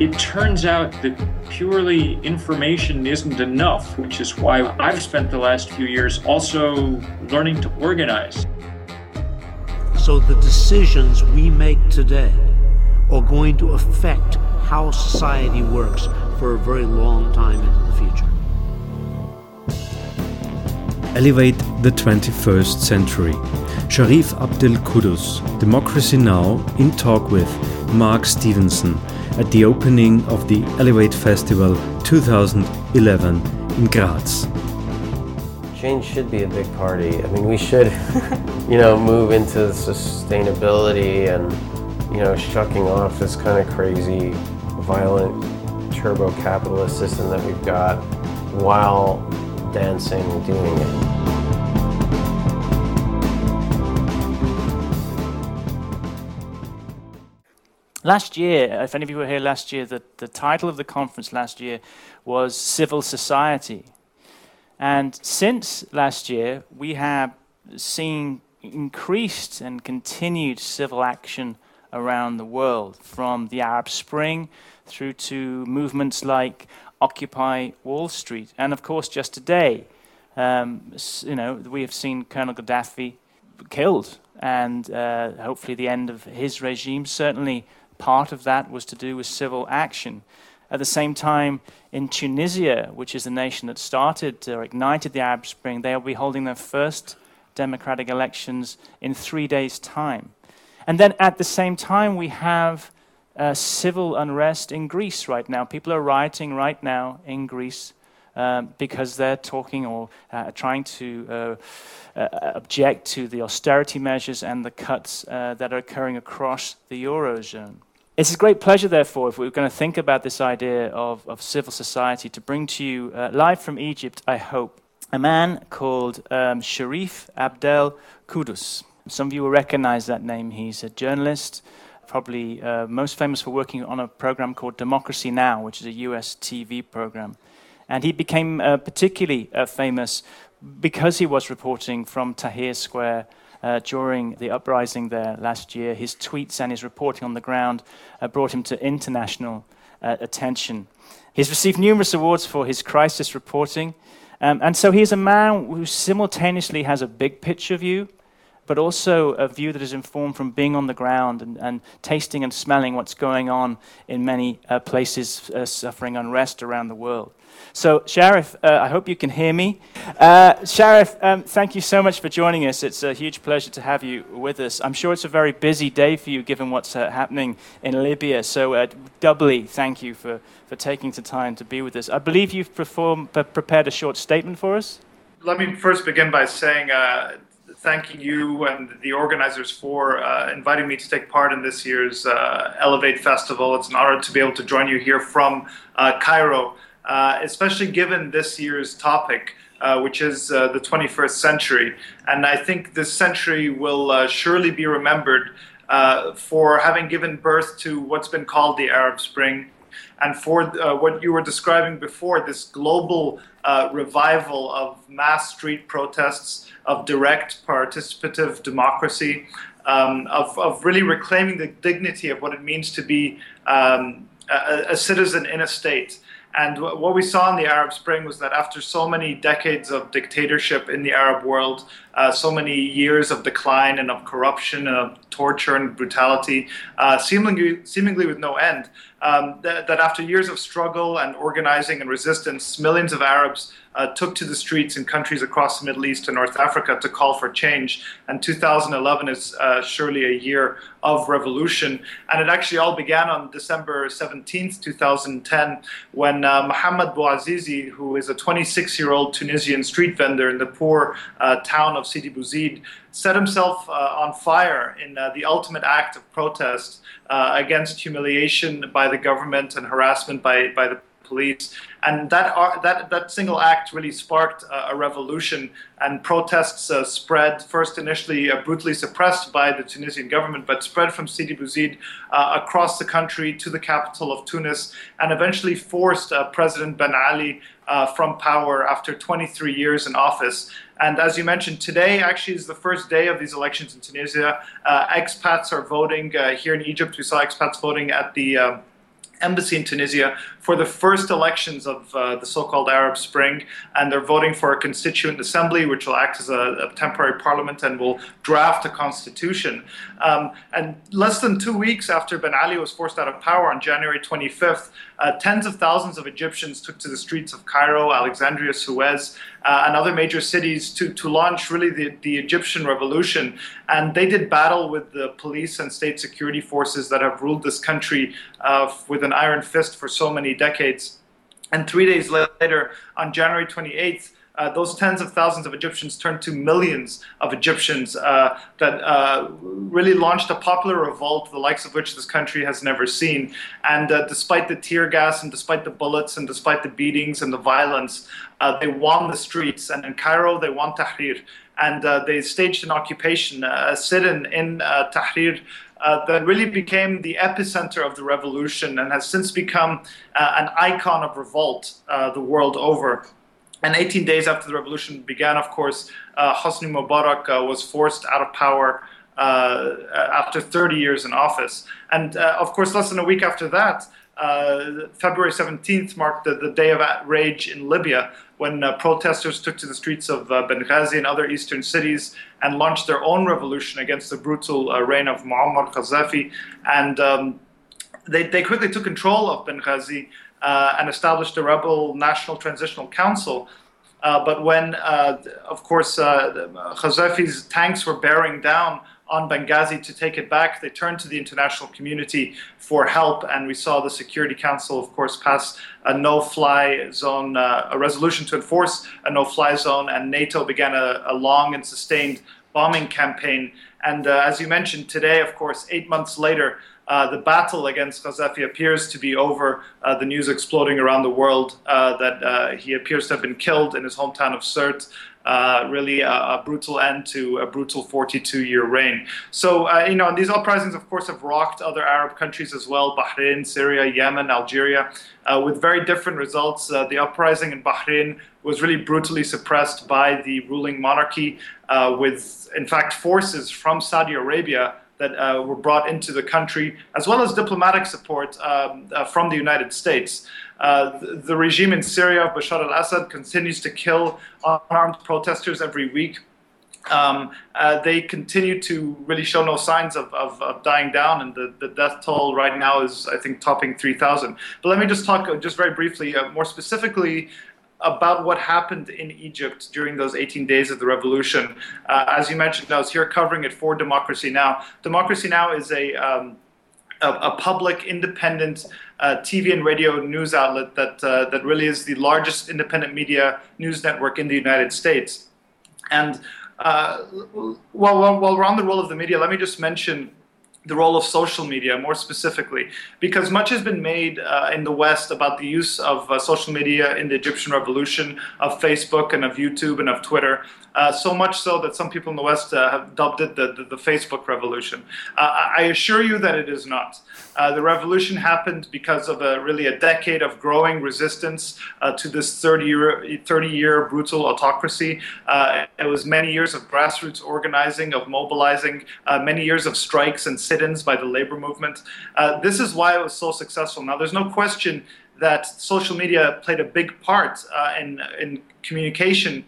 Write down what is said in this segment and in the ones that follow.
it turns out that purely information isn't enough, which is why I've spent the last few years also learning to organize. So the decisions we make today are going to affect how society works for a very long time into the future. Elevate the 21st Century. Sharif Abdel Kouddous, Democracy Now! in talk with Mark Stevenson at the opening of the Elevate Festival 2011 in Graz. Change should be a big party. I mean, we should, you know, move into sustainability and, you know, shucking off this kind of crazy, violent, turbo capitalist system that we've got while dancing and doing it. Last year, if any of you were here last year, the, the title of the conference last year was Civil Society. And since last year, we have seen increased and continued civil action around the world, from the Arab Spring through to movements like Occupy Wall Street. And of course, just today, um, you know, we have seen Colonel Gaddafi killed, and uh, hopefully the end of his regime. Certainly, part of that was to do with civil action. At the same time, in Tunisia, which is the nation that started or ignited the Arab Spring, they will be holding their first democratic elections in three days' time. And then at the same time, we have uh, civil unrest in Greece right now. People are rioting right now in Greece um, because they're talking or uh, trying to uh, uh, object to the austerity measures and the cuts uh, that are occurring across the Eurozone. It's a great pleasure, therefore, if we're going to think about this idea of, of civil society, to bring to you, uh, live from Egypt, I hope, a man called um, Sharif Abdel Kouddous. Some of you will recognize that name. He's a journalist, probably uh, most famous for working on a program called Democracy Now!, which is a US TV program. And he became uh, particularly uh, famous because he was reporting from Tahrir Square uh, during the uprising there last year. His tweets and his reporting on the ground uh, brought him to international uh, attention. He's received numerous awards for his crisis reporting. Um, and so he's a man who simultaneously has a big picture view, but also a view that is informed from being on the ground and, and tasting and smelling what's going on in many uh, places uh, suffering unrest around the world. So, Sharif, uh, I hope you can hear me. Uh, Sharif, um, thank you so much for joining us. It's a huge pleasure to have you with us. I'm sure it's a very busy day for you given what's uh, happening in Libya. So, uh, doubly thank you for, for taking the time to be with us. I believe you've perform, prepared a short statement for us. Let me first begin by saying uh, thanking you and the organizers for uh, inviting me to take part in this year's uh, Elevate Festival. It's an honor to be able to join you here from uh, Cairo. Uh, especially given this year's topic, uh, which is uh, the 21st century. And I think this century will surely be remembered for having given birth to what's been called the Arab Spring. And for what you were describing before, this global revival of mass street protests, of direct participative democracy, um, of, of really reclaiming the dignity of what it means to be um, a, a, citizen in a state. And what we saw in the Arab Spring was that after so many decades of dictatorship in the Arab world, uh, so many years of decline and of corruption and of torture and brutality, uh, seemingly, seemingly with no end, um, that, that, after years of struggle and organizing and resistance, millions of Arabs uh, took to the streets in countries across the Middle East and North Africa to call for change. And 2011 is uh, surely a year of revolution. And it actually all began on December 17th, 2010, when uh, Mohamed Bouazizi, who is a 26 year old Tunisian street vendor in the poor uh, town of Sidi Bouzid, set himself uh, on fire in uh, the ultimate act of protest against humiliation by the government and harassment by, by the police. And that, that, that single act really sparked a, a revolution, and protests uh, spread, first initially uh, brutally suppressed by the Tunisian government, but spread from Sidi Bouzid uh, across the country to the capital of Tunis, and eventually forced uh, President Ben Ali uh, from power after 23 years in office. And as you mentioned, today actually is the first day of these elections in Tunisia. Uh, expats are voting here in Egypt. We saw expats voting at the embassy in Tunisia for the first elections of uh, the so-called Arab Spring, and they're voting for a constituent assembly, which will act as a, a temporary parliament and will draft a constitution. Um, and less than two weeks after Ben Ali was forced out of power on January 25th, uh, tens of thousands of Egyptians took to the streets of Cairo, Alexandria, Suez, uh, and other major cities to, to launch really the, the Egyptian revolution. And they did battle with the police and state security forces that have ruled this country uh, with an iron fist for so many decades. And three days later, on January 28th, uh, those tens of thousands of Egyptians turned to millions of Egyptians uh, that uh, really launched a popular revolt, the likes of which this country has never seen. And uh, despite the tear gas and despite the bullets and despite the beatings and the violence, uh, they won the streets. And in Cairo, they won Tahrir. And uh, they staged an occupation, a sit in in Tahrir. Uh, that really became the epicenter of the revolution and has since become uh, an icon of revolt uh, the world over. And 18 days after the revolution began, of course, uh, Hosni Mubarak uh, was forced out of power uh, after 30 years in office. And uh, of course, less than a week after that, uh, February 17th marked the, the, day of rage in Libya when uh, protesters took to the streets of Benghazi and other eastern cities and launched their own revolution against the brutal reign of Muammar Gaddafi. And um, they, they quickly took control of Benghazi uh, and established a rebel national transitional council. Uh, but when, uh, of course, uh, Gaddafi's tanks were bearing down on Benghazi to take it back, they turned to the international community for help. And we saw the Security Council, of course, pass a no fly zone, uh, a resolution to enforce a no fly zone. And NATO began a, a long and sustained bombing campaign. And uh, as you mentioned today, of course, eight months later, uh, the battle against Gaddafi appears to be over. Uh, the news exploding around the world uh, that uh, he appears to have been killed in his hometown of Sirte. Uh, really a, a, brutal end to a brutal 42 year reign. So, you know, and these uprisings, of course, have rocked other Arab countries as well Bahrain, Syria, Yemen, Algeria, with very different results. the uprising in Bahrain was really brutally suppressed by the ruling monarchy, with, in fact, forces from Saudi Arabia that uh, were brought into the country, as well as diplomatic support um, uh, from the United States. Uh, the, the, regime in Syria of Bashar al Assad continues to kill unarmed protesters every week. Um, uh, they continue to really show no signs of, of, of dying down, and the, the, death toll right now is, I think, topping 3,000. But let me just talk uh, just very briefly, uh, more specifically about what happened in Egypt during those 18 days of the revolution. Uh, as you mentioned, I was here covering it for Democracy Now! Democracy Now! is a um, a, a, public, independent uh, TV and radio news outlet that uh, that really is the largest independent media news network in the United States. And uh, while, while we're on the role of the media, let me just mention the role of social media more specifically, because much has been made uh, in the West about the use of uh, social media in the Egyptian revolution, of Facebook and of YouTube and of Twitter. Uh, so much so that some people in the West uh, have dubbed it the, the, the Facebook revolution. Uh, I assure you that it is not. Uh, the revolution happened because of a, really a decade of growing resistance to this 30 year, 30 year brutal autocracy. It was many years of grassroots organizing, of mobilizing, many years of strikes and sit ins by the labor movement. this is why it was so successful. Now, there's no question that social media played a big part in, in communication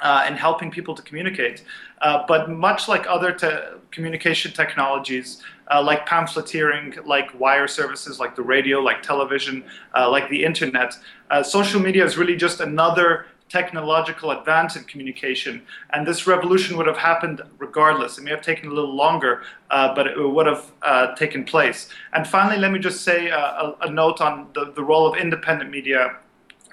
uh, and helping people to communicate. Uh, but much like other te- communication technologies, uh, like pamphleteering, like wire services, like the radio, like television, uh, like the internet, uh, social media is really just another technological advance in communication. And this revolution would have happened regardless. It may have taken a little longer, uh, but it would have taken place. And finally, let me just say a, a note on the, the role of independent media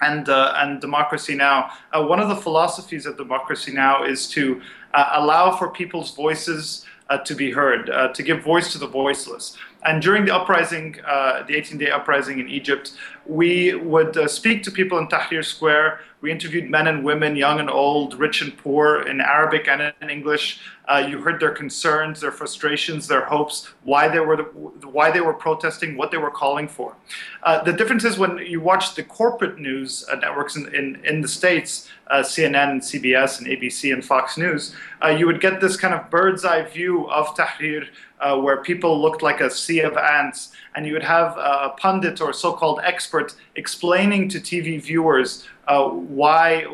and uh, and Democracy Now. Uh, one of the philosophies of Democracy Now is to uh, allow for people's voices uh, to be heard, uh, to give voice to the voiceless. And during the uprising, uh, the 18-day uprising in Egypt, we would speak to people in Tahrir Square we interviewed men and women, young and old, rich and poor, in Arabic and in English. Uh, you heard their concerns, their frustrations, their hopes, why they were the, why they were protesting, what they were calling for. Uh, the difference is when you watch the corporate news uh, networks in, in, in, the states, uh, CNN and CBS and ABC and Fox News, uh, you would get this kind of bird's eye view of Tahrir uh, where people looked like a sea of ants, and you would have a pundit or so called expert explaining to TV viewers uh, why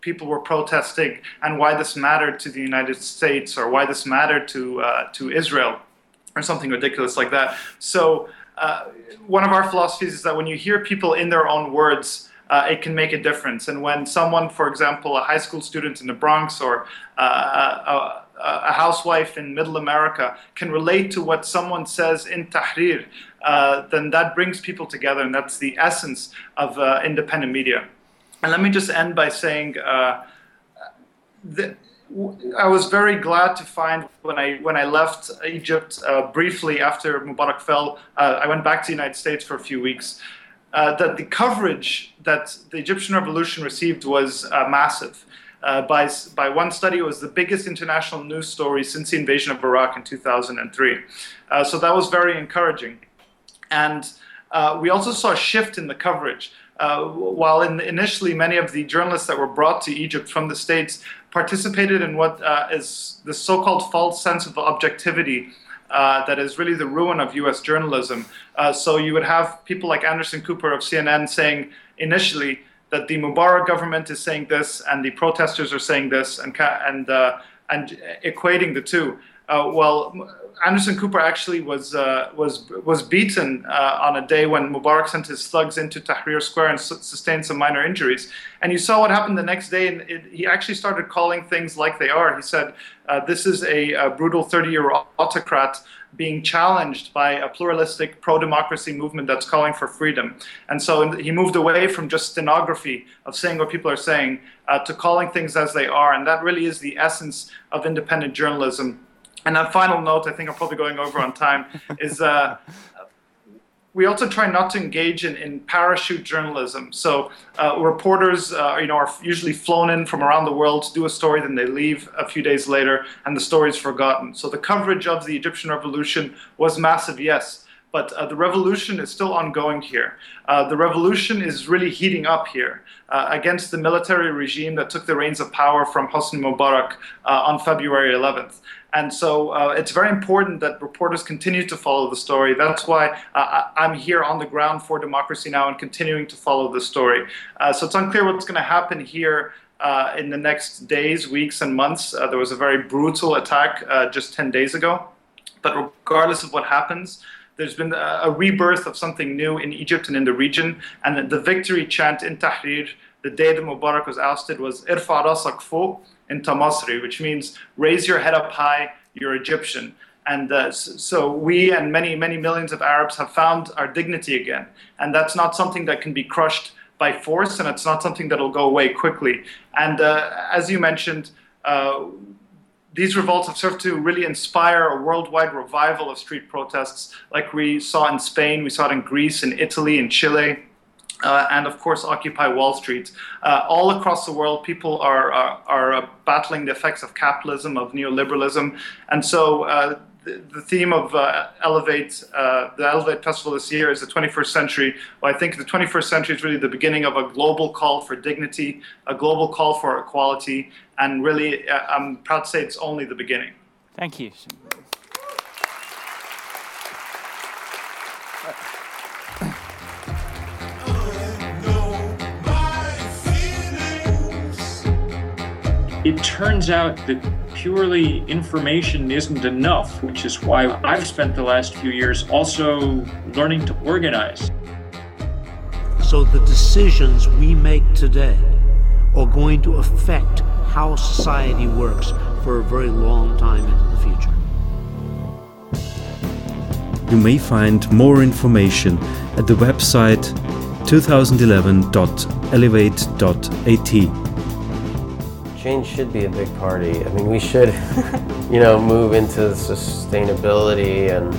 people were protesting and why this mattered to the United States or why this mattered to, uh, to Israel or something ridiculous like that. So, uh, one of our philosophies is that when you hear people in their own words, uh, it can make a difference. And when someone, for example, a high school student in the Bronx or uh, a, a, housewife in middle America can relate to what someone says in Tahrir, uh, then that brings people together. And that's the essence of uh, independent media. And let me just end by saying uh, that I was very glad to find when I when I left Egypt uh, briefly after Mubarak fell. Uh, I went back to the United States for a few weeks. Uh, that the coverage that the Egyptian revolution received was massive. Uh, by, by one study, it was the biggest international news story since the invasion of Iraq in 2003. Uh, so that was very encouraging. And uh, we also saw a shift in the coverage. Uh, while in, initially many of the journalists that were brought to Egypt from the States participated in what is the so called false sense of objectivity uh, that is really the ruin of US journalism. Uh, so you would have people like Anderson Cooper of CNN saying initially that the Mubarak government is saying this and the protesters are saying this and, and, uh, and equating the two. Uh, well, Anderson Cooper actually was uh, was was beaten uh, on a day when Mubarak sent his thugs into Tahrir Square and su- sustained some minor injuries. And you saw what happened the next day, and it, he actually started calling things like they are. He said, uh, "This is a, a brutal 30-year autocrat." Being challenged by a pluralistic pro-democracy movement that's calling for freedom. And so he moved away from just stenography of saying what people are saying uh, to calling things as they are. And that really is the essence of independent journalism and a final note, I think I'm probably going over on time, is uh, we also try not to engage in, in parachute journalism. So uh, reporters, uh, you know, are usually flown in from around the world to do a story, then they leave a few days later, and the story is forgotten. So the coverage of the Egyptian revolution was massive, yes, but uh, the revolution is still ongoing here. Uh, the revolution is really heating up here uh, against the military regime that took the reins of power from Hosni Mubarak uh, on February 11th. And so uh, it's very important that reporters continue to follow the story. That's why uh, I'm here on the ground for democracy now and continuing to follow the story. So it's unclear what's going to happen here in the next days, weeks, and months. There was a very brutal attack just 10 days ago. But regardless of what happens, there's been a, rebirth of something new in Egypt and in the region. And the victory chant in Tahrir, the day that Mubarak was ousted, was Irfa rasak in Tamasri, which means raise your head up high, you're Egyptian. And uh, so we and many, many millions of Arabs have found our dignity again. And that's not something that can be crushed by force, and it's not something that'll go away quickly. And uh, as you mentioned, uh, these revolts have served to really inspire a worldwide revival of street protests, like we saw in Spain, we saw it in Greece, in Italy, in Chile uh, and of course Occupy Wall Street. Uh, all across the world, people are are, are uh, battling the effects of capitalism, of neoliberalism, and so. Uh, the, the theme of uh, Elevate, uh, the Elevate Festival this year is the 21st century. Well, I think the 21st century is really the beginning of a global call for dignity, a global call for equality, and really, I'm proud to say it's only the beginning. Thank you. it turns out that purely information isn't enough, which is why I've spent the last few years also learning to organize. So the decisions we make today are going to affect how society works for a very long time into the future. You may find more information at the website 2011.elevate.at change should be a big party. I mean, we should, you know, move into sustainability and,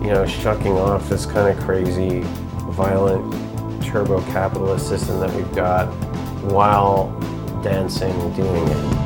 you know, shucking off this kind of crazy, violent, turbo capitalist system that we've got while dancing and doing it.